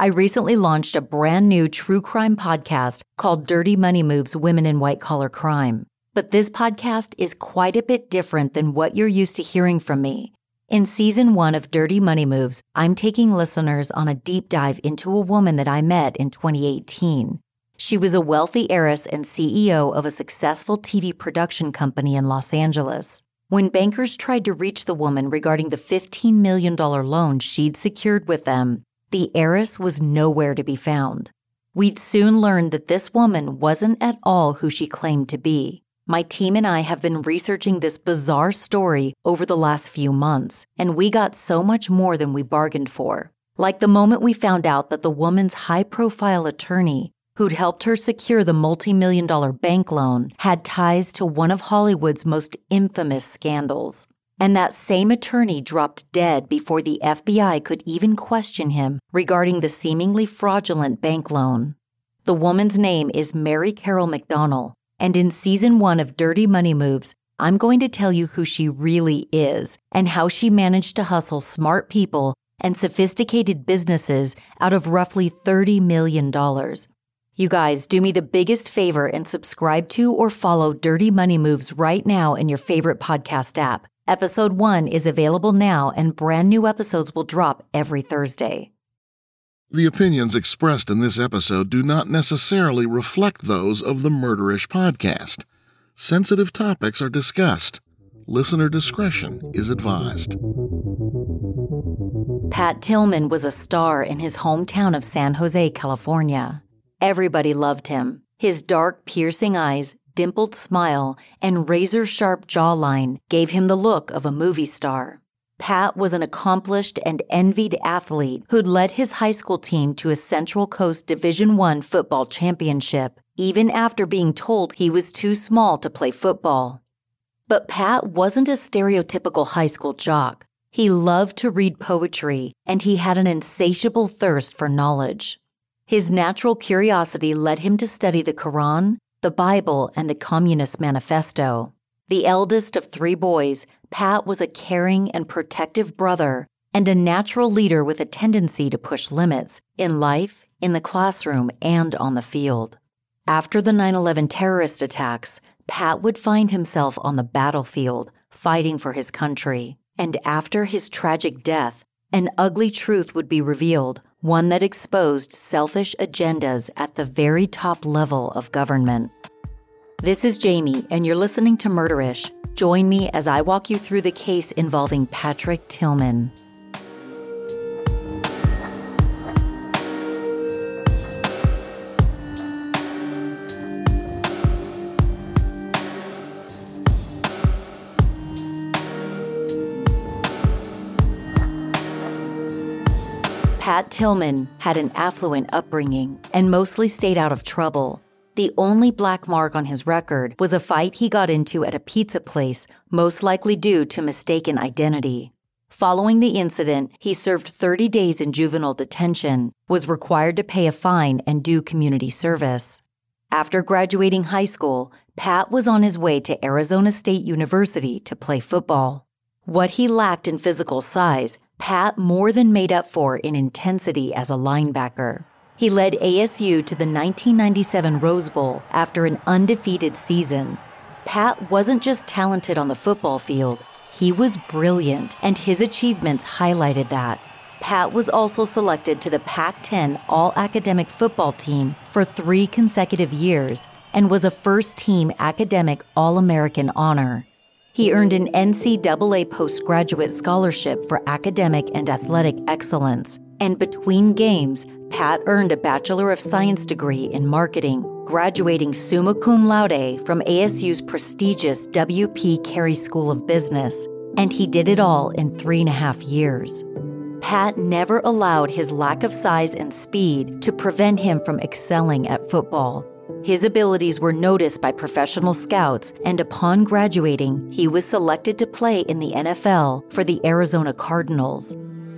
I recently launched a brand new true crime podcast called Dirty Money Moves Women in White Collar Crime. But this podcast is quite a bit different than what you're used to hearing from me. In season one of Dirty Money Moves, I'm taking listeners on a deep dive into a woman that I met in 2018. She was a wealthy heiress and CEO of a successful TV production company in Los Angeles. When bankers tried to reach the woman regarding the $15 million loan she'd secured with them, the heiress was nowhere to be found. We'd soon learn that this woman wasn't at all who she claimed to be. My team and I have been researching this bizarre story over the last few months, and we got so much more than we bargained for. Like the moment we found out that the woman's high profile attorney, who'd helped her secure the multi million dollar bank loan, had ties to one of Hollywood's most infamous scandals. And that same attorney dropped dead before the FBI could even question him regarding the seemingly fraudulent bank loan. The woman's name is Mary Carol McDonnell, and in season one of Dirty Money Moves, I'm going to tell you who she really is and how she managed to hustle smart people and sophisticated businesses out of roughly $30 million. You guys, do me the biggest favor and subscribe to or follow Dirty Money Moves right now in your favorite podcast app. Episode 1 is available now, and brand new episodes will drop every Thursday. The opinions expressed in this episode do not necessarily reflect those of the Murderish podcast. Sensitive topics are discussed. Listener discretion is advised. Pat Tillman was a star in his hometown of San Jose, California. Everybody loved him. His dark, piercing eyes dimpled smile and razor sharp jawline gave him the look of a movie star. Pat was an accomplished and envied athlete who'd led his high school team to a Central Coast Division I football championship, even after being told he was too small to play football. But Pat wasn't a stereotypical high school jock. He loved to read poetry, and he had an insatiable thirst for knowledge. His natural curiosity led him to study the Quran, the Bible, and the Communist Manifesto. The eldest of three boys, Pat was a caring and protective brother and a natural leader with a tendency to push limits in life, in the classroom, and on the field. After the 9 11 terrorist attacks, Pat would find himself on the battlefield fighting for his country. And after his tragic death, an ugly truth would be revealed one that exposed selfish agendas at the very top level of government. This is Jamie, and you're listening to Murderish. Join me as I walk you through the case involving Patrick Tillman. Pat Tillman had an affluent upbringing and mostly stayed out of trouble. The only black mark on his record was a fight he got into at a pizza place, most likely due to mistaken identity. Following the incident, he served 30 days in juvenile detention, was required to pay a fine, and do community service. After graduating high school, Pat was on his way to Arizona State University to play football. What he lacked in physical size, Pat more than made up for in intensity as a linebacker. He led ASU to the 1997 Rose Bowl after an undefeated season. Pat wasn't just talented on the football field, he was brilliant, and his achievements highlighted that. Pat was also selected to the Pac 10 All Academic Football Team for three consecutive years and was a first team academic All American honor. He earned an NCAA postgraduate scholarship for academic and athletic excellence, and between games, Pat earned a Bachelor of Science degree in marketing, graduating summa cum laude from ASU's prestigious W.P. Carey School of Business, and he did it all in three and a half years. Pat never allowed his lack of size and speed to prevent him from excelling at football. His abilities were noticed by professional scouts, and upon graduating, he was selected to play in the NFL for the Arizona Cardinals.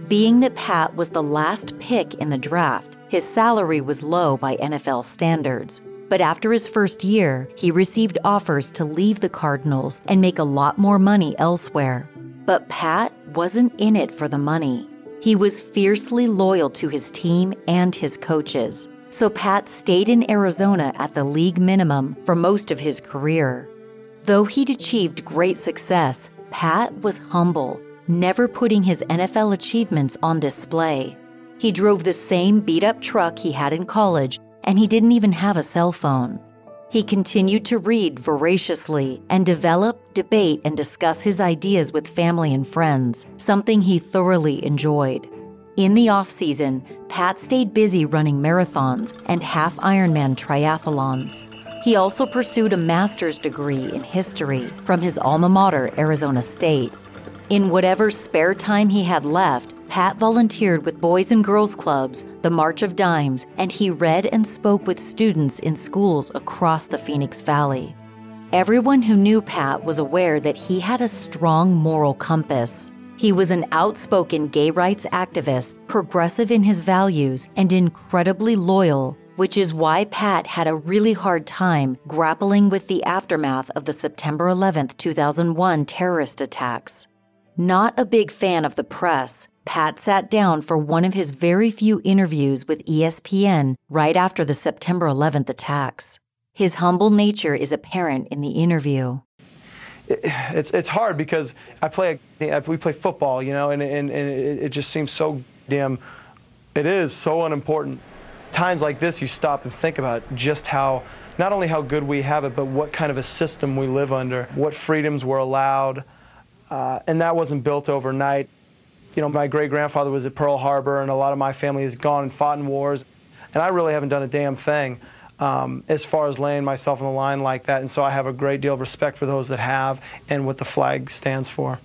Being that Pat was the last pick in the draft, his salary was low by NFL standards. But after his first year, he received offers to leave the Cardinals and make a lot more money elsewhere. But Pat wasn't in it for the money. He was fiercely loyal to his team and his coaches. So Pat stayed in Arizona at the league minimum for most of his career. Though he'd achieved great success, Pat was humble never putting his NFL achievements on display. He drove the same beat up truck he had in college, and he didn't even have a cell phone. He continued to read voraciously and develop, debate, and discuss his ideas with family and friends, something he thoroughly enjoyed. In the off season, Pat stayed busy running marathons and half Ironman triathlons. He also pursued a master's degree in history from his alma mater, Arizona State, in whatever spare time he had left, Pat volunteered with Boys and Girls Clubs, the March of Dimes, and he read and spoke with students in schools across the Phoenix Valley. Everyone who knew Pat was aware that he had a strong moral compass. He was an outspoken gay rights activist, progressive in his values, and incredibly loyal, which is why Pat had a really hard time grappling with the aftermath of the September 11, 2001 terrorist attacks. Not a big fan of the press, Pat sat down for one of his very few interviews with ESPN right after the September 11th attacks. His humble nature is apparent in the interview. It's, it's hard because I play we play football, you know, and, and, and it just seems so damn, it is so unimportant. Times like this, you stop and think about just how, not only how good we have it, but what kind of a system we live under, what freedoms were allowed. Uh, and that wasn't built overnight. You know, my great grandfather was at Pearl Harbor, and a lot of my family has gone and fought in wars, and I really haven't done a damn thing um, as far as laying myself on the line like that. And so I have a great deal of respect for those that have and what the flag stands for.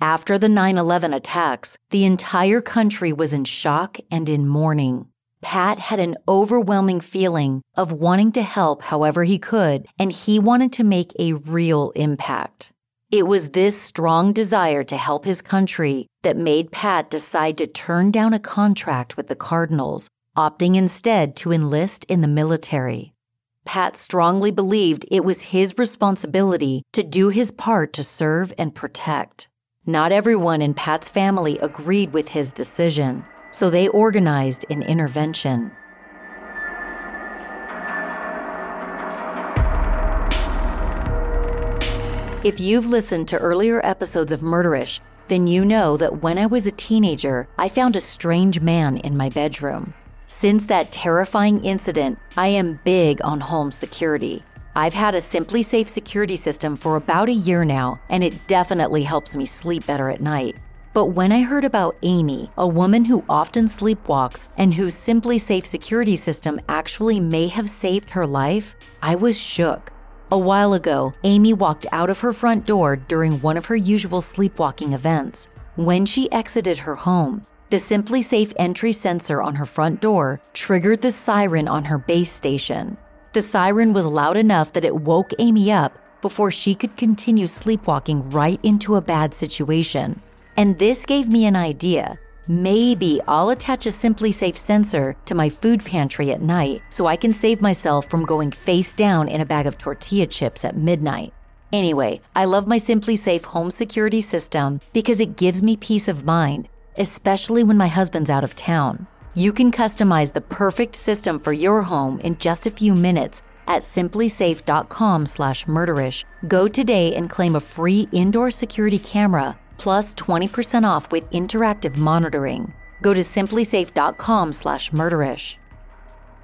After the 9 11 attacks, the entire country was in shock and in mourning. Pat had an overwhelming feeling of wanting to help however he could, and he wanted to make a real impact. It was this strong desire to help his country that made Pat decide to turn down a contract with the Cardinals, opting instead to enlist in the military. Pat strongly believed it was his responsibility to do his part to serve and protect. Not everyone in Pat's family agreed with his decision, so they organized an intervention. If you've listened to earlier episodes of Murderish, then you know that when I was a teenager, I found a strange man in my bedroom. Since that terrifying incident, I am big on home security. I've had a SimpliSafe security system for about a year now, and it definitely helps me sleep better at night. But when I heard about Amy, a woman who often sleepwalks and whose SimpliSafe security system actually may have saved her life, I was shook. A while ago, Amy walked out of her front door during one of her usual sleepwalking events. When she exited her home, The SimpliSafe entry sensor on her front door triggered the siren on her base station. The siren was loud enough that it woke Amy up before she could continue sleepwalking right into a bad situation. And this gave me an idea. Maybe I'll attach a SimpliSafe sensor to my food pantry at night so I can save myself from going face down in a bag of tortilla chips at midnight. Anyway, I love my SimpliSafe home security system because it gives me peace of mind, especially when my husband's out of town. You can customize the perfect system for your home in just a few minutes at simplisafe.com/murderish. Go today and claim a free indoor security camera plus 20% off with interactive monitoring. Go to simplisafe.com/murderish.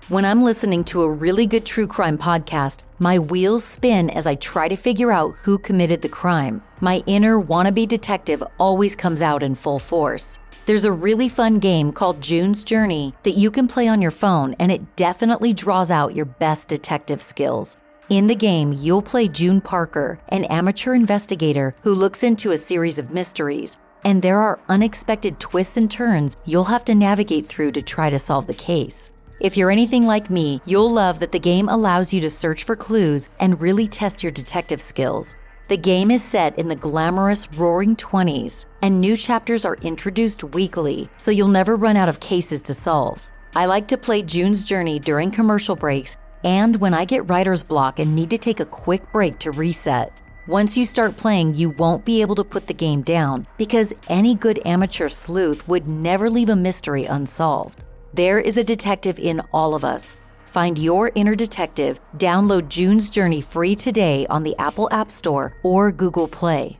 When I'm listening to a really good true crime podcast, my wheels spin as I try to figure out who committed the crime. My inner wannabe detective always comes out in full force. There's a really fun game called June's Journey that you can play on your phone, and it definitely draws out your best detective skills. In the game, you'll play June Parker, an amateur investigator who looks into a series of mysteries, and there are unexpected twists and turns you'll have to navigate through to try to solve the case. If you're anything like me, you'll love that the game allows you to search for clues and really test your detective skills. The game is set in the glamorous roaring 20s, and new chapters are introduced weekly, so you'll never run out of cases to solve. I like to play June's Journey during commercial breaks and when I get writer's block and need to take a quick break to reset. Once you start playing, you won't be able to put the game down because any good amateur sleuth would never leave a mystery unsolved. There is a detective in all of us. Find your inner detective. Download June's Journey free today on the Apple App Store or Google Play.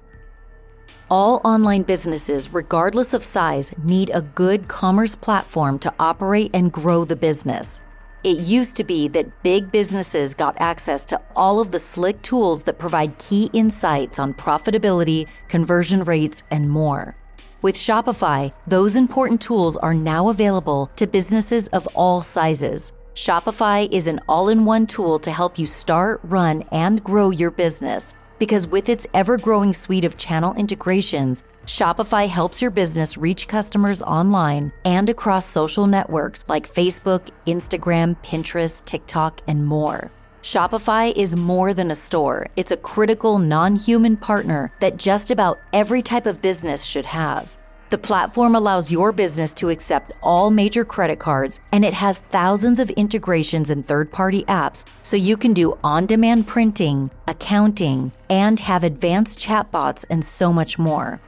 All online businesses, regardless of size, need a good commerce platform to operate and grow the business. It used to be that big businesses got access to all of the slick tools that provide key insights on profitability, conversion rates, and more. With Shopify, those important tools are now available to businesses of all sizes. Shopify is an all in one tool to help you start, run, and grow your business. Because with its ever growing suite of channel integrations, Shopify helps your business reach customers online and across social networks like Facebook, Instagram, Pinterest, TikTok, and more. Shopify is more than a store, it's a critical non human partner that just about every type of business should have. The platform allows your business to accept all major credit cards, and it has thousands of integrations and third party apps so you can do on demand printing, accounting, and have advanced chatbots and so much more.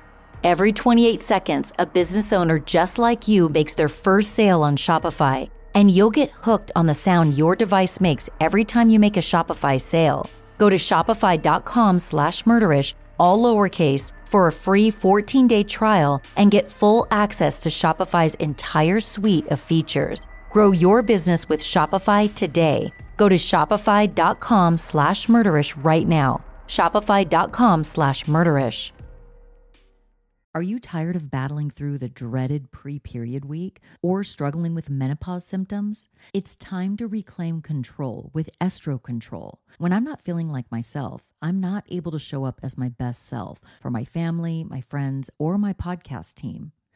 Every 28 seconds, a business owner just like you makes their first sale on Shopify and you'll get hooked on the sound your device makes every time you make a Shopify sale. Go to shopify.com slash murderish, all lowercase, for a free 14-day trial and get full access to Shopify's entire suite of features. Grow your business with Shopify today. Go to shopify.com slash murderish right now. Shopify.com slash murderish. Are you tired of battling through the dreaded pre period week or struggling with menopause symptoms? It's time to reclaim control with Estro Control. When I'm not feeling like myself, I'm not able to show up as my best self for my family, my friends, or my podcast team.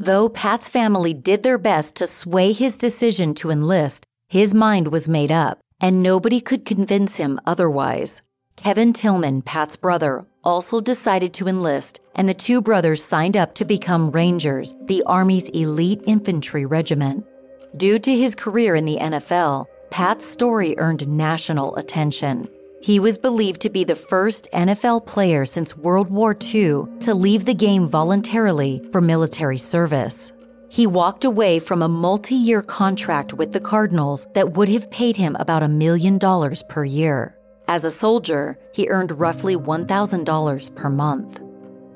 Though Pat's family did their best to sway his decision to enlist, his mind was made up, and nobody could convince him otherwise. Kevin Tillman, Pat's brother, also decided to enlist, and the two brothers signed up to become Rangers, the Army's elite infantry regiment. Due to his career in the NFL, Pat's story earned national attention. He was believed to be the first NFL player since World War II to leave the game voluntarily for military service. He walked away from a multi year contract with the Cardinals that would have paid him about a million dollars per year. As a soldier, he earned roughly $1,000 per month.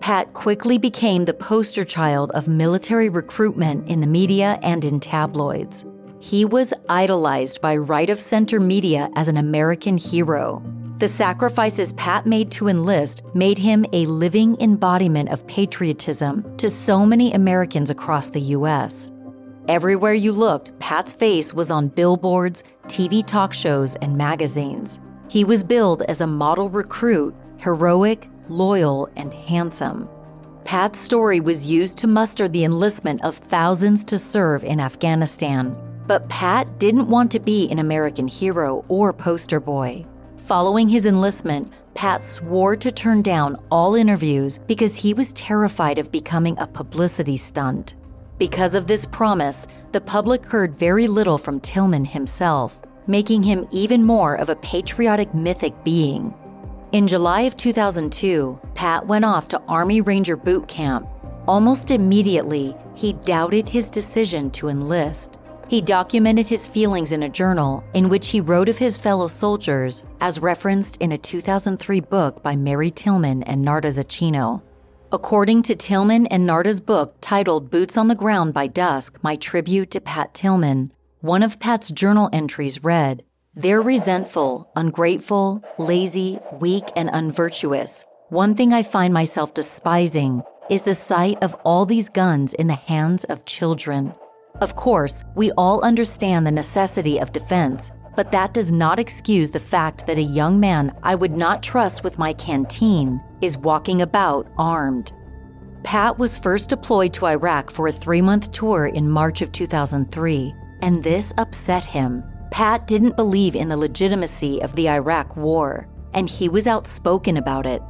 Pat quickly became the poster child of military recruitment in the media and in tabloids. He was idolized by right of center media as an American hero. The sacrifices Pat made to enlist made him a living embodiment of patriotism to so many Americans across the U.S. Everywhere you looked, Pat's face was on billboards, TV talk shows, and magazines. He was billed as a model recruit, heroic, loyal, and handsome. Pat's story was used to muster the enlistment of thousands to serve in Afghanistan. But Pat didn't want to be an American hero or poster boy. Following his enlistment, Pat swore to turn down all interviews because he was terrified of becoming a publicity stunt. Because of this promise, the public heard very little from Tillman himself making him even more of a patriotic mythic being. In July of 2002, Pat went off to Army Ranger boot camp. Almost immediately, he doubted his decision to enlist. He documented his feelings in a journal in which he wrote of his fellow soldiers, as referenced in a 2003 book by Mary Tillman and Narda Zacchino. According to Tillman and Narda's book titled Boots on the Ground by Dusk My Tribute to Pat Tillman, one of Pat's journal entries read, They're resentful, ungrateful, lazy, weak, and unvirtuous. One thing I find myself despising is the sight of all these guns in the hands of children. Of course, we all understand the necessity of defense, but that does not excuse the fact that a young man I would not trust with my canteen is walking about armed. Pat was first deployed to Iraq for a three month tour in March of 2003 and this upset him. Pat didn't believe in the legitimacy of the Iraq War, and he was outspoken about it.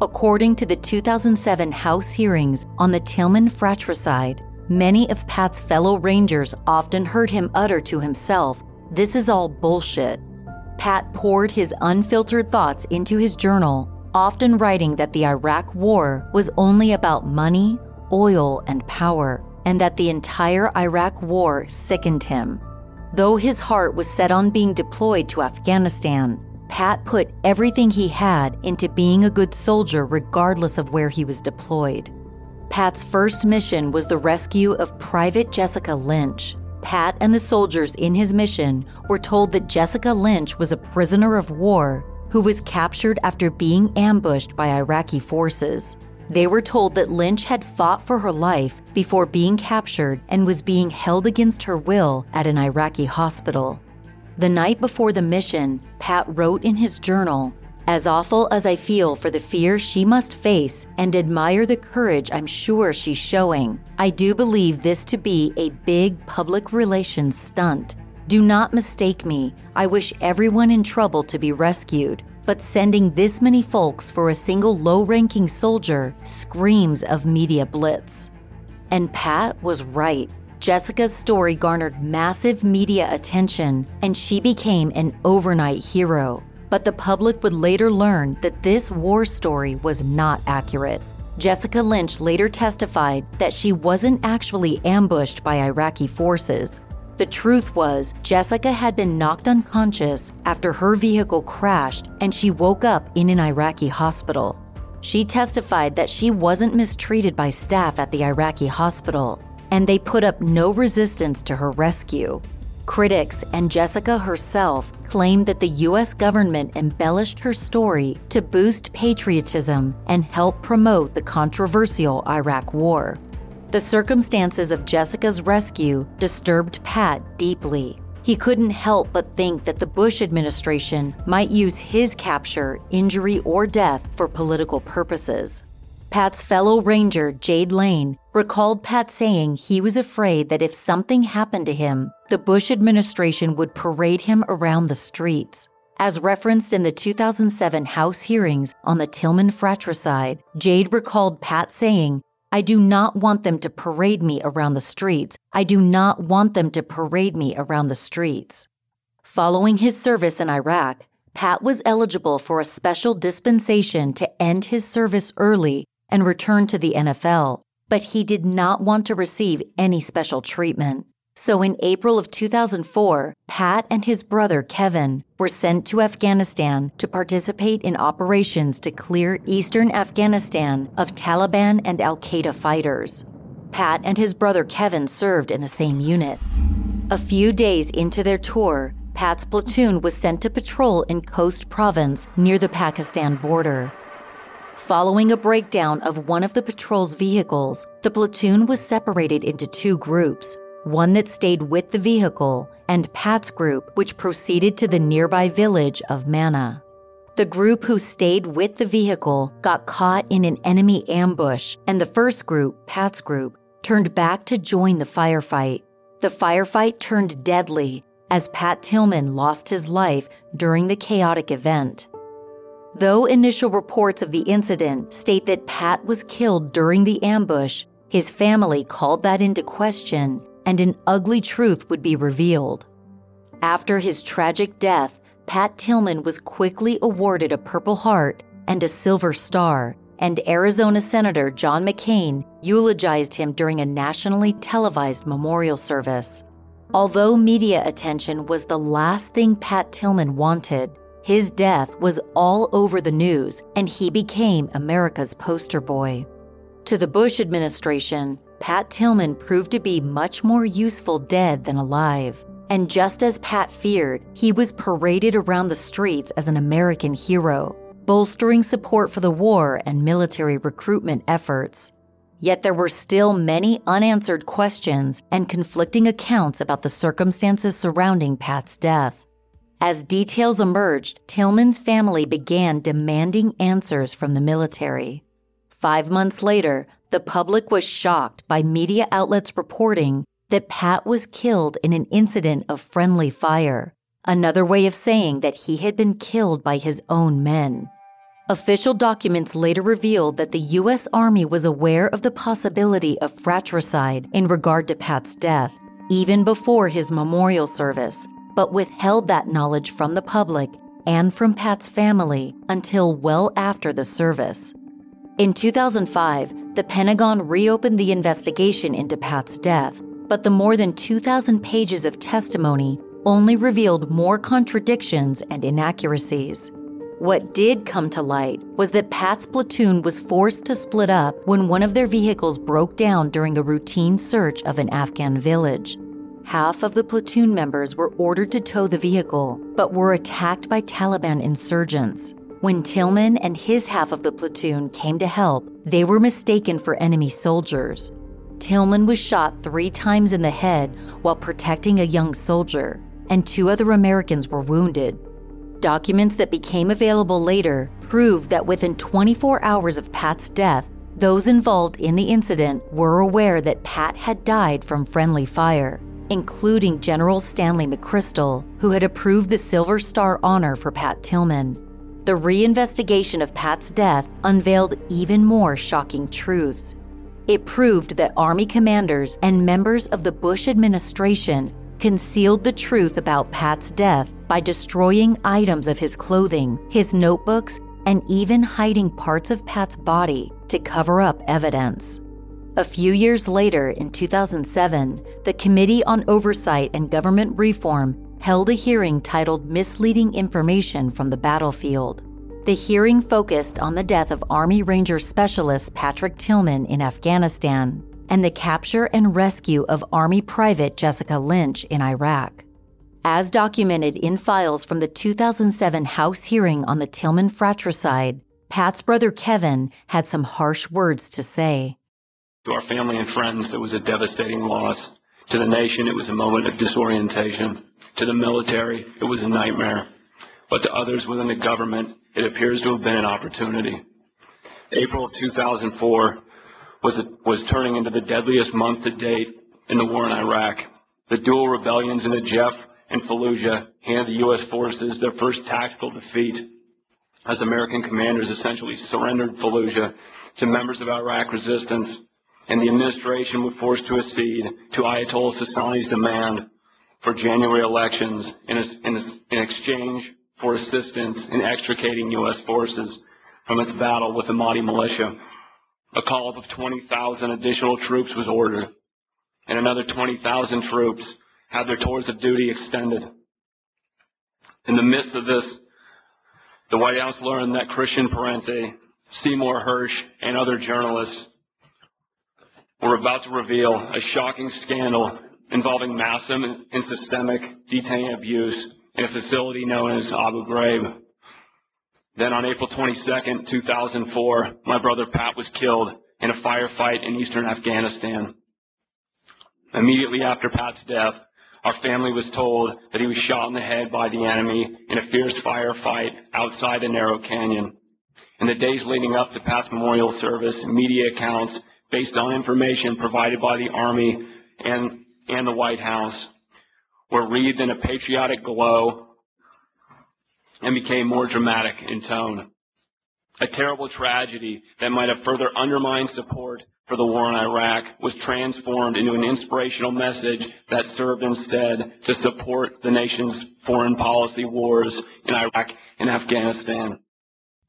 According to the 2007 House hearings on the Tillman fratricide, many of Pat's fellow Rangers often heard him utter to himself, This is all bullshit. Pat poured his unfiltered thoughts into his journal, often writing that the Iraq War was only about money, oil, and power and that the entire Iraq war sickened him. Though his heart was set on being deployed to Afghanistan, Pat put everything he had into being a good soldier regardless of where he was deployed. Pat's first mission was the rescue of Private Jessica Lynch. Pat and the soldiers in his mission were told that Jessica Lynch was a prisoner of war who was captured after being ambushed by Iraqi forces. They were told that Lynch had fought for her life before being captured and was being held against her will at an Iraqi hospital. The night before the mission, Pat wrote in his journal, As awful as I feel for the fear she must face and admire the courage I'm sure she's showing, I do believe this to be a big public relations stunt. Do not mistake me. I wish everyone in trouble to be rescued but sending this many folks for a single low ranking soldier screams of media blitz. And Pat was right. Jessica's story garnered massive media attention, and she became an overnight hero. But the public would later learn that this war story was not accurate. Jessica Lynch later testified that she wasn't actually ambushed by Iraqi forces, the truth was, Jessica had been knocked unconscious after her vehicle crashed and she woke up in an Iraqi hospital. She testified that she wasn't mistreated by staff at the Iraqi hospital, and they put up no resistance to her rescue. Critics and Jessica herself claimed that the U.S. government embellished her story to boost patriotism and help promote the controversial Iraq War. The circumstances of Jessica's rescue disturbed Pat deeply. He couldn't help but think that the Bush administration might use his capture, injury, or death for political purposes. Pat's fellow ranger, Jade Lane, recalled Pat saying he was afraid that if something happened to him, the Bush administration would parade him around the streets. As referenced in the 2007 House hearings on the Tillman fratricide, Jade recalled Pat saying, I do not want them to parade me around the streets. I do not want them to parade me around the streets. Following his service in Iraq, Pat was eligible for a special dispensation to end his service early and return to the NFL, but he did not want to receive any special treatment. So in April of 2004, Pat and his brother Kevin were sent to Afghanistan to participate in operations to clear eastern Afghanistan of Taliban and Al Qaeda fighters. Pat and his brother Kevin served in the same unit. A few days into their tour, Pat's platoon was sent to patrol in Khost province near the Pakistan border. Following a breakdown of one of the patrol's vehicles, the platoon was separated into two groups one that stayed with the vehicle, and Pat's group, which proceeded to the nearby village of Mana. The group who stayed with the vehicle got caught in an enemy ambush, and the first group, Pat's group, turned back to join the firefight. The firefight turned deadly as Pat Tillman lost his life during the chaotic event. Though initial reports of the incident state that Pat was killed during the ambush, his family called that into question and an ugly truth would be revealed. After his tragic death, Pat Tillman was quickly awarded a Purple Heart and a Silver Star, and Arizona Senator John McCain eulogized him during a nationally televised memorial service. Although media attention was the last thing Pat Tillman wanted, his death was all over the news, and he became America's poster boy. To the Bush administration, Pat Tillman proved to be much more useful dead than alive. And just as Pat feared, he was paraded around the streets as an American hero, bolstering support for the war and military recruitment efforts. Yet there were still many unanswered questions and conflicting accounts about the circumstances surrounding Pat's death. As details emerged, Tillman's family began demanding answers from the military. Five months later, the public was shocked by media outlets reporting that Pat was killed in an incident of friendly fire, another way of saying that he had been killed by his own men. Official documents later revealed that the U.S. Army was aware of the possibility of fratricide in regard to Pat's death, even before his memorial service, but withheld that knowledge from the public and from Pat's family until well after the service. In 2005, the Pentagon reopened the investigation into Pat's death, but the more than 2,000 pages of testimony only revealed more contradictions and inaccuracies. What did come to light was that Pat's platoon was forced to split up when one of their vehicles broke down during a routine search of an Afghan village half of the platoon members were ordered to tow the vehicle, but were attacked by Taliban insurgents. When Tillman and his half of the platoon came to help, they were mistaken for enemy soldiers. Tillman was shot three times in the head while protecting a young soldier, and two other Americans were wounded. Documents that became available later proved that within 24 hours of Pat's death, those involved in the incident were aware that Pat had died from friendly fire including General Stanley McChrystal, who had approved the Silver Star honor for Pat Tillman. The reinvestigation of Pat's death unveiled even more shocking truths. It proved that Army commanders and members of the Bush administration concealed the truth about Pat's death by destroying items of his clothing, his notebooks, and even hiding parts of Pat's body to cover up evidence. A few years later, in 2007, the Committee on Oversight and Government Reform held a hearing titled Misleading Information from the Battlefield. The hearing focused on the death of Army Ranger Specialist Patrick Tillman in Afghanistan and the capture and rescue of Army Private Jessica Lynch in Iraq. As documented in files from the 2007 House hearing on the Tillman fratricide, Pat's brother Kevin had some harsh words to say. To our family and friends, it was a devastating loss. To the nation, it was a moment of disorientation. To the military, it was a nightmare. But to others within the government, it appears to have been an opportunity. April of 2004 was, a, was turning into the deadliest month to date in the war in Iraq. The dual rebellions in Najaf and Fallujah handed the U.S. forces their first tactical defeat as American commanders essentially surrendered Fallujah to members of Iraq resistance, and the administration was forced to accede to Ayatollah Sistani's demand for January elections in, in, in exchange for assistance in extricating U.S. forces from its battle with the Mahdi militia. A call up of 20,000 additional troops was ordered, and another 20,000 troops had their tours of duty extended. In the midst of this, the White House learned that Christian Parenti, Seymour Hersh, and other journalists were about to reveal a shocking scandal involving massive and systemic detainee abuse in a facility known as Abu Ghraib. Then on April 22, 2004, my brother Pat was killed in a firefight in eastern Afghanistan. Immediately after Pat's death, our family was told that he was shot in the head by the enemy in a fierce firefight outside the narrow canyon. In the days leading up to Pat's memorial service, media accounts based on information provided by the Army and, and the White House were wreathed in a patriotic glow and became more dramatic in tone. A terrible tragedy that might have further undermined support for the war in Iraq was transformed into an inspirational message that served instead to support the nation's foreign policy wars in Iraq and Afghanistan.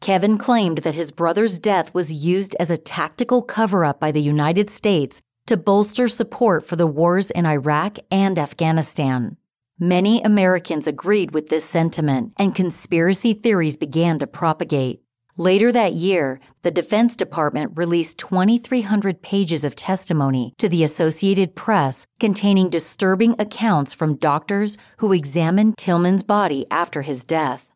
Kevin claimed that his brother's death was used as a tactical cover up by the United States to bolster support for the wars in Iraq and Afghanistan. Many Americans agreed with this sentiment, and conspiracy theories began to propagate. Later that year, the Defense Department released 2,300 pages of testimony to the Associated Press containing disturbing accounts from doctors who examined Tillman's body after his death.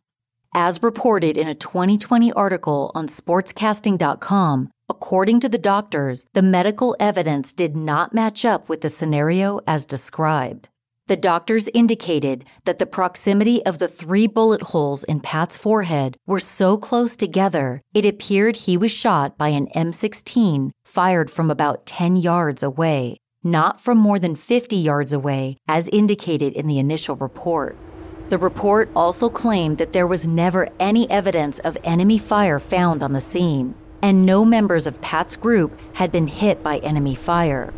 As reported in a 2020 article on sportscasting.com, according to the doctors, the medical evidence did not match up with the scenario as described. The doctors indicated that the proximity of the three bullet holes in Pat's forehead were so close together, it appeared he was shot by an M16 fired from about 10 yards away, not from more than 50 yards away, as indicated in the initial report. The report also claimed that there was never any evidence of enemy fire found on the scene, and no members of Pat's group had been hit by enemy fire.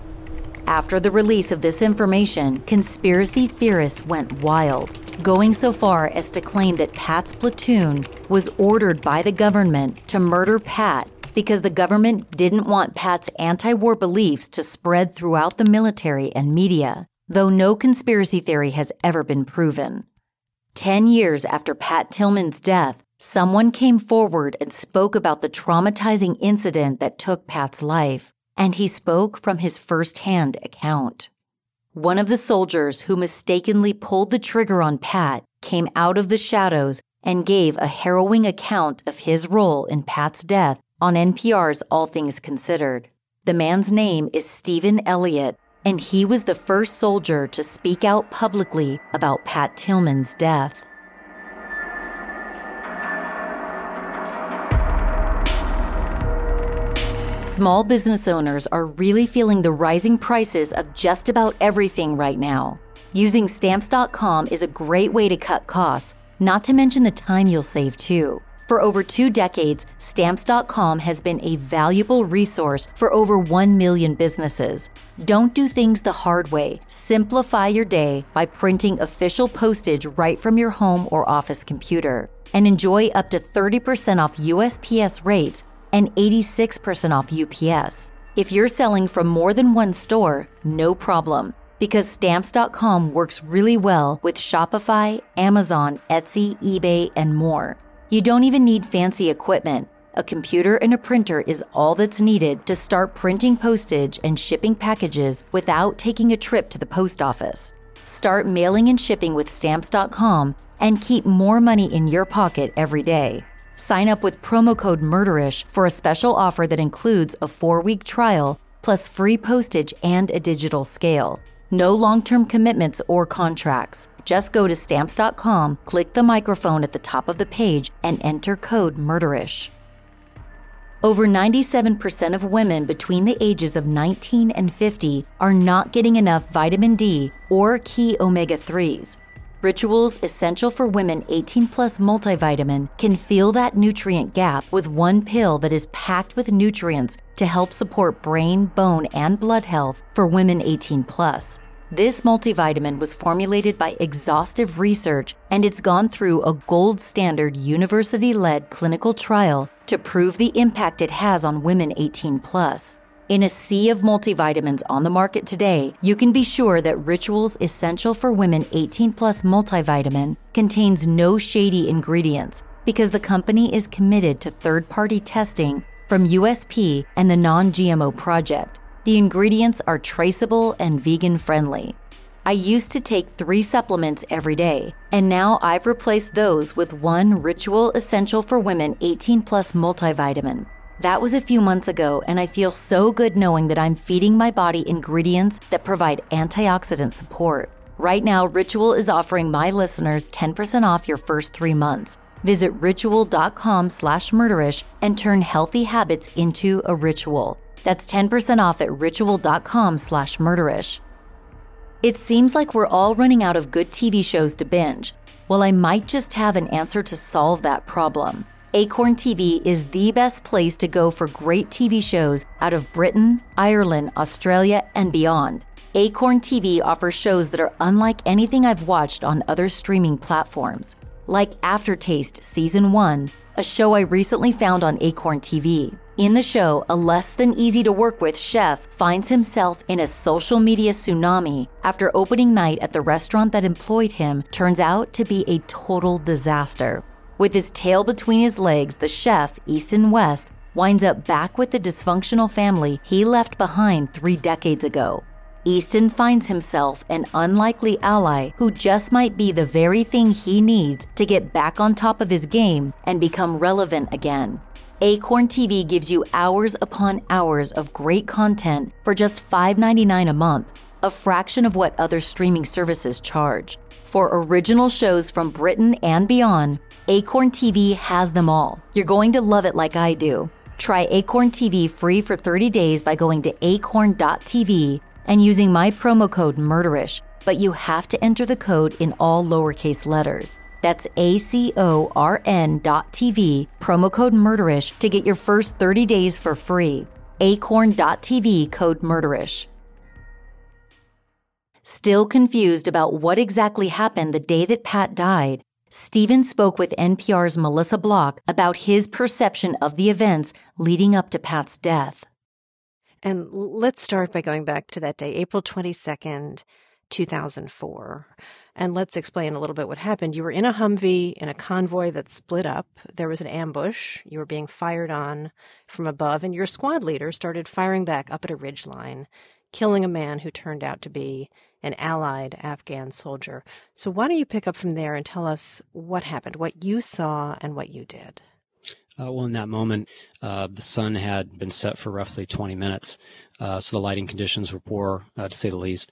After the release of this information, conspiracy theorists went wild, going so far as to claim that Pat's platoon was ordered by the government to murder Pat because the government didn't want Pat's anti war beliefs to spread throughout the military and media, though no conspiracy theory has ever been proven. Ten years after Pat Tillman's death, someone came forward and spoke about the traumatizing incident that took Pat's life and he spoke from his firsthand account. One of the soldiers who mistakenly pulled the trigger on Pat came out of the shadows and gave a harrowing account of his role in Pat's death on NPR's All Things Considered. The man's name is Stephen Elliott, and he was the first soldier to speak out publicly about Pat Tillman's death. Small business owners are really feeling the rising prices of just about everything right now. Using stamps.com is a great way to cut costs, not to mention the time you'll save too. For over two decades, Stamps.com has been a valuable resource for over 1 million businesses. Don't do things the hard way. Simplify your day by printing official postage right from your home or office computer. And enjoy up to 30% off USPS rates and 86% off UPS. If you're selling from more than one store, no problem, because stamps.com works really well with Shopify, Amazon, Etsy, eBay, and more. You don't even need fancy equipment. A computer and a printer is all that's needed to start printing postage and shipping packages without taking a trip to the post office. Start mailing and shipping with stamps.com and keep more money in your pocket every day. Sign up with promo code MURDERISH for a special offer that includes a four week trial plus free postage and a digital scale. No long term commitments or contracts. Just go to stamps.com, click the microphone at the top of the page, and enter code MURDERISH. Over 97% of women between the ages of 19 and 50 are not getting enough vitamin D or key omega 3s. Rituals Essential for Women 18 Plus multivitamin can fill that nutrient gap with one pill that is packed with nutrients to help support brain, bone, and blood health for women 18 plus. This multivitamin was formulated by exhaustive research and it's gone through a gold standard university led clinical trial to prove the impact it has on women 18 plus. In a sea of multivitamins on the market today, you can be sure that Rituals Essential for Women 18 Plus multivitamin contains no shady ingredients because the company is committed to third party testing from USP and the Non GMO Project. The ingredients are traceable and vegan friendly. I used to take three supplements every day, and now I've replaced those with one Ritual Essential for Women 18 Plus multivitamin. That was a few months ago, and I feel so good knowing that I'm feeding my body ingredients that provide antioxidant support. Right now, Ritual is offering my listeners 10% off your first three months. Visit ritual.com slash murderish and turn healthy habits into a ritual. That's 10% off at ritual.com slash murderish. It seems like we're all running out of good TV shows to binge. Well, I might just have an answer to solve that problem. Acorn TV is the best place to go for great TV shows out of Britain, Ireland, Australia, and beyond. Acorn TV offers shows that are unlike anything I've watched on other streaming platforms, like Aftertaste Season 1, a show I recently found on Acorn TV. In the show, a less than easy to work with chef finds himself in a social media tsunami after opening night at the restaurant that employed him turns out to be a total disaster. With his tail between his legs, the chef, Easton West, winds up back with the dysfunctional family he left behind three decades ago. Easton finds himself an unlikely ally who just might be the very thing he needs to get back on top of his game and become relevant again. Acorn TV gives you hours upon hours of great content for just $5.99 a month, a fraction of what other streaming services charge. For original shows from Britain and beyond, Acorn TV has them all. You're going to love it like I do. Try Acorn TV free for 30 days by going to acorn.tv and using my promo code MURDERISH, but you have to enter the code in all lowercase letters. That's A-C-O-R-N dot TV, promo code MURDERISH to get your first 30 days for free. Acorn.tv code MURDERISH. Still confused about what exactly happened the day that Pat died, Stephen spoke with NPR's Melissa Block about his perception of the events leading up to Pat's death. And let's start by going back to that day, April 22nd, 2004. And let's explain a little bit what happened. You were in a Humvee in a convoy that split up. There was an ambush. You were being fired on from above, and your squad leader started firing back up at a ridge line, killing a man who turned out to be an allied Afghan soldier. So, why don't you pick up from there and tell us what happened, what you saw, and what you did? Uh, well, in that moment, uh, the sun had been set for roughly 20 minutes, uh, so the lighting conditions were poor, uh, to say the least.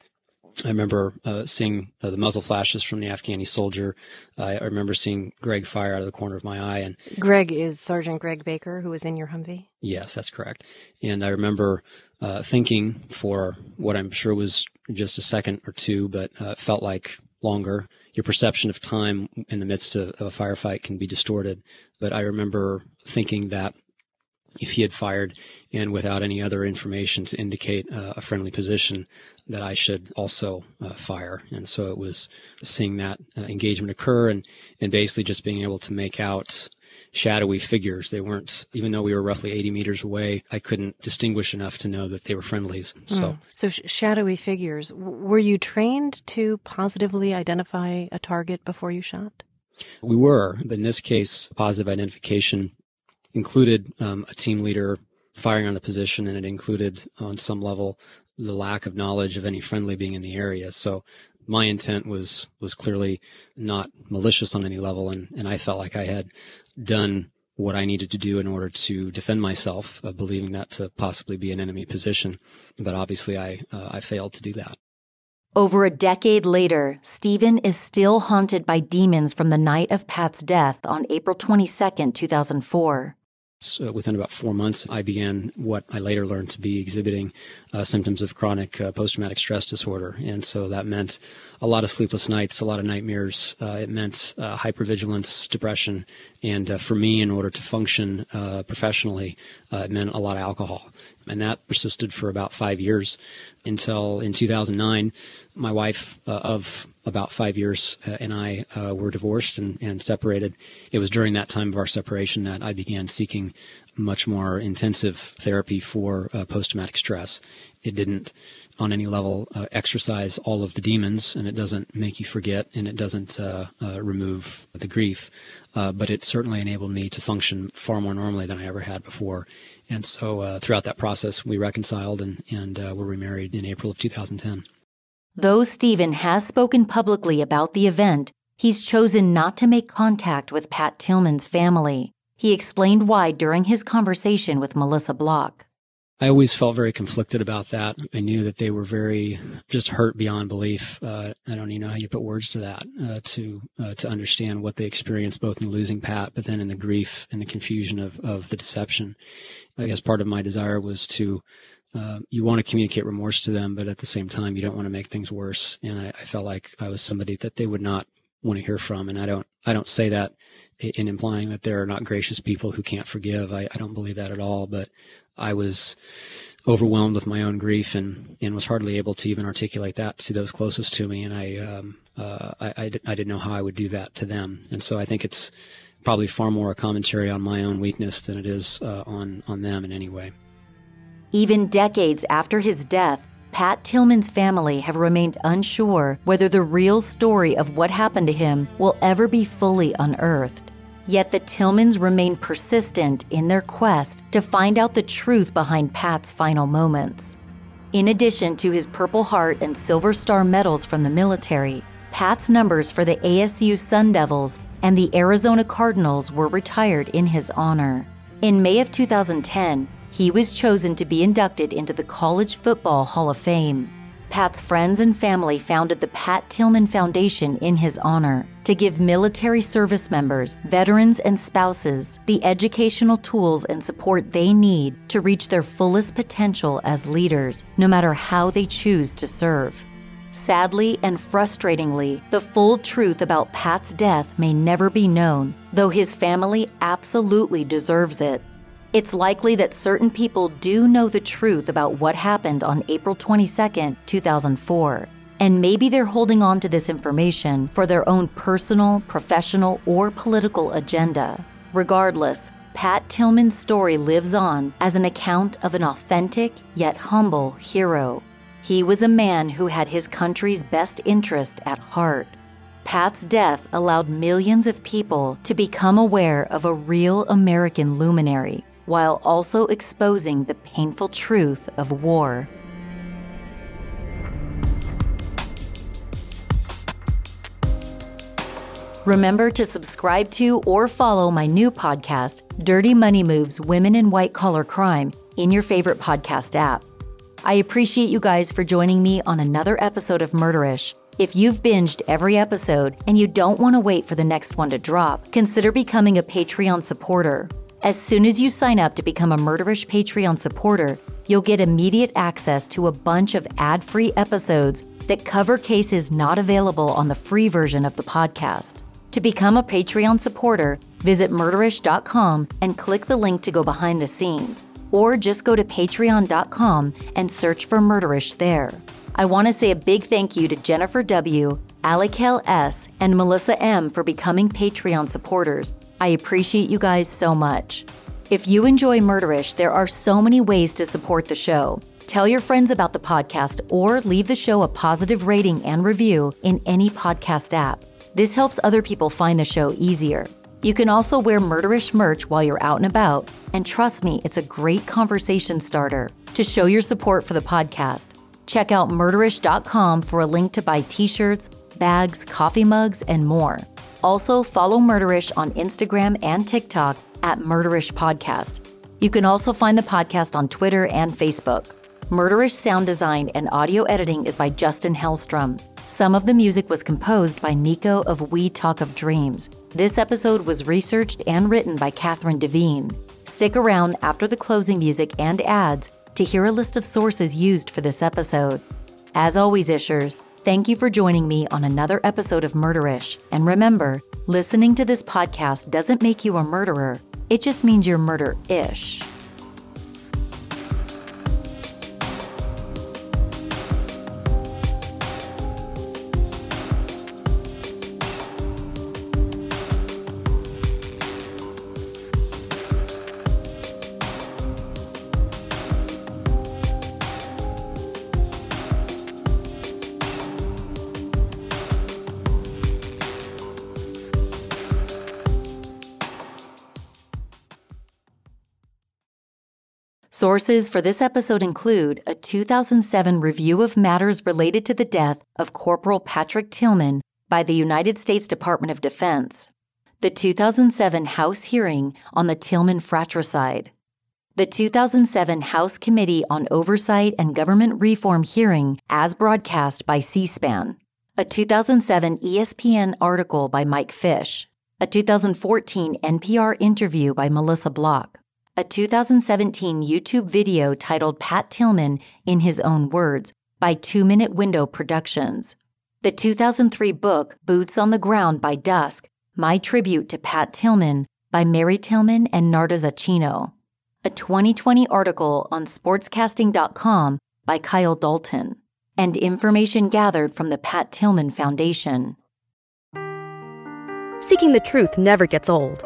I remember uh, seeing uh, the muzzle flashes from the Afghani soldier. I remember seeing Greg fire out of the corner of my eye. And Greg is Sergeant Greg Baker, who was in your Humvee. Yes, that's correct. And I remember uh, thinking for what I'm sure was just a second or two, but uh, felt like longer. Your perception of time in the midst of, of a firefight can be distorted. But I remember thinking that if he had fired and without any other information to indicate uh, a friendly position, that I should also uh, fire. And so it was seeing that uh, engagement occur and, and basically just being able to make out shadowy figures. They weren't, even though we were roughly 80 meters away, I couldn't distinguish enough to know that they were friendlies. So, mm. so sh- shadowy figures. were you trained to positively identify a target before you shot? We were, but in this case, positive identification included um, a team leader firing on the position, and it included, on some level, the lack of knowledge of any friendly being in the area. So my intent was was clearly not malicious on any level, and and I felt like I had done what I needed to do in order to defend myself, uh, believing that to possibly be an enemy position. But obviously, I uh, I failed to do that. Over a decade later, Stephen is still haunted by demons from the night of Pat's death on April 22, 2004. Uh, within about four months, I began what I later learned to be exhibiting uh, symptoms of chronic uh, post traumatic stress disorder. And so that meant a lot of sleepless nights, a lot of nightmares. Uh, it meant uh, hypervigilance, depression. And uh, for me, in order to function professionally, it meant a lot of alcohol. And that persisted for about five years until in 2009, my wife of about five years, uh, and I uh, were divorced and, and separated. It was during that time of our separation that I began seeking much more intensive therapy for uh, post traumatic stress. It didn't, on any level, uh, exercise all of the demons, and it doesn't make you forget, and it doesn't uh, uh, remove the grief. but it certainly enabled me to function far more normally than I ever had before. And so, throughout that process, we reconciled and, and were remarried in April of 2010. Though Stephen has spoken publicly about the event, he's chosen not to make contact with Pat Tillman's family. He explained why during his conversation with Melissa Block. I always felt very conflicted about that. I knew that they were very just hurt beyond belief. Uh, I don't even know how you put words to that uh, to uh, to understand what they experienced both in losing Pat, but then in the grief and the confusion of of the deception. I guess part of my desire was to uh, you want to communicate remorse to them, but at the same time, you don't want to make things worse. And I, I, felt like I was somebody that they would not want to hear from. And I don't, I don't say that in implying that there are not gracious people who can't forgive. I, I don't believe that at all. But I was overwhelmed with my own grief and, and was hardly able to even articulate that to those closest to me. And I, um, uh, I, didn't know how I would do that to them. And so I think it's probably far more a commentary on my own weakness than it is uh, on, on them in any way. Even decades after his death, Pat Tillman's family have remained unsure whether the real story of what happened to him will ever be fully unearthed. Yet the Tillmans remain persistent in their quest to find out the truth behind Pat's final moments. In addition to his Purple Heart and Silver Star medals from the military, Pat's numbers for the ASU Sun Devils and the Arizona Cardinals were retired in his honor. In May of 2010, he was chosen to be inducted into the College Football Hall of Fame. Pat's friends and family founded the Pat Tillman Foundation in his honor to give military service members, veterans, and spouses the educational tools and support they need to reach their fullest potential as leaders, no matter how they choose to serve. Sadly and frustratingly, the full truth about Pat's death may never be known, though his family absolutely deserves it. It's likely that certain people do know the truth about what happened on April 22, 2004. And maybe they're holding on to this information for their own personal, professional, or political agenda. Regardless, Pat Tillman's story lives on as an account of an authentic yet humble hero. He was a man who had his country's best interest at heart. Pat's death allowed millions of people to become aware of a real American luminary while also exposing the painful truth of war. Remember to subscribe to or follow my new podcast, Dirty Money Moves Women in White Collar Crime, in your favorite podcast app. I appreciate you guys for joining me on another episode of Murderish. If you've binged every episode and you don't want to wait for the next one to drop, consider becoming a Patreon supporter. As soon as you sign up to become a Murderish Patreon supporter, you'll get immediate access to a bunch of ad free episodes that cover cases not available on the free version of the podcast. To become a Patreon supporter, visit murderish.com and click the link to go behind the scenes, or just go to patreon.com and search for Murderish there. I want to say a big thank you to Jennifer W., Alikel S., and Melissa M. for becoming Patreon supporters I appreciate you guys so much. If you enjoy Murderish, there are so many ways to support the show. Tell your friends about the podcast or leave the show a positive rating and review in any podcast app. This helps other people find the show easier. You can also wear Murderish merch while you're out and about, and trust me, it's a great conversation starter. To show your support for the podcast, Check out murderish.com for a link to buy t shirts, bags, coffee mugs, and more. Also, follow Murderish on Instagram and TikTok at Murderish Podcast. You can also find the podcast on Twitter and Facebook. Murderish sound design and audio editing is by Justin Hellstrom. Some of the music was composed by Nico of We Talk of Dreams. This episode was researched and written by Catherine Devine. Stick around after the closing music and ads to hear a list of sources used for this episode. As always, Ishers, thank you for joining me on another episode of Murderish. And remember, listening to this podcast doesn't make you a murderer, it just means you're murder ish. Sources for this episode include a 2007 review of matters related to the death of Corporal Patrick Tillman by the United States Department of Defense, the 2007 House hearing on the Tillman fratricide, the 2007 House Committee on Oversight and Government Reform hearing as broadcast by C SPAN, a 2007 ESPN article by Mike Fish, a 2014 NPR interview by Melissa Block, a 2017 YouTube video titled Pat Tillman in His Own Words by Two Minute Window Productions. The 2003 book Boots on the Ground by Dusk, My Tribute to Pat Tillman by Mary Tillman and Narda Zacchino. A 2020 article on sportscasting.com by Kyle Dalton. And information gathered from the Pat Tillman Foundation. Seeking the truth never gets old.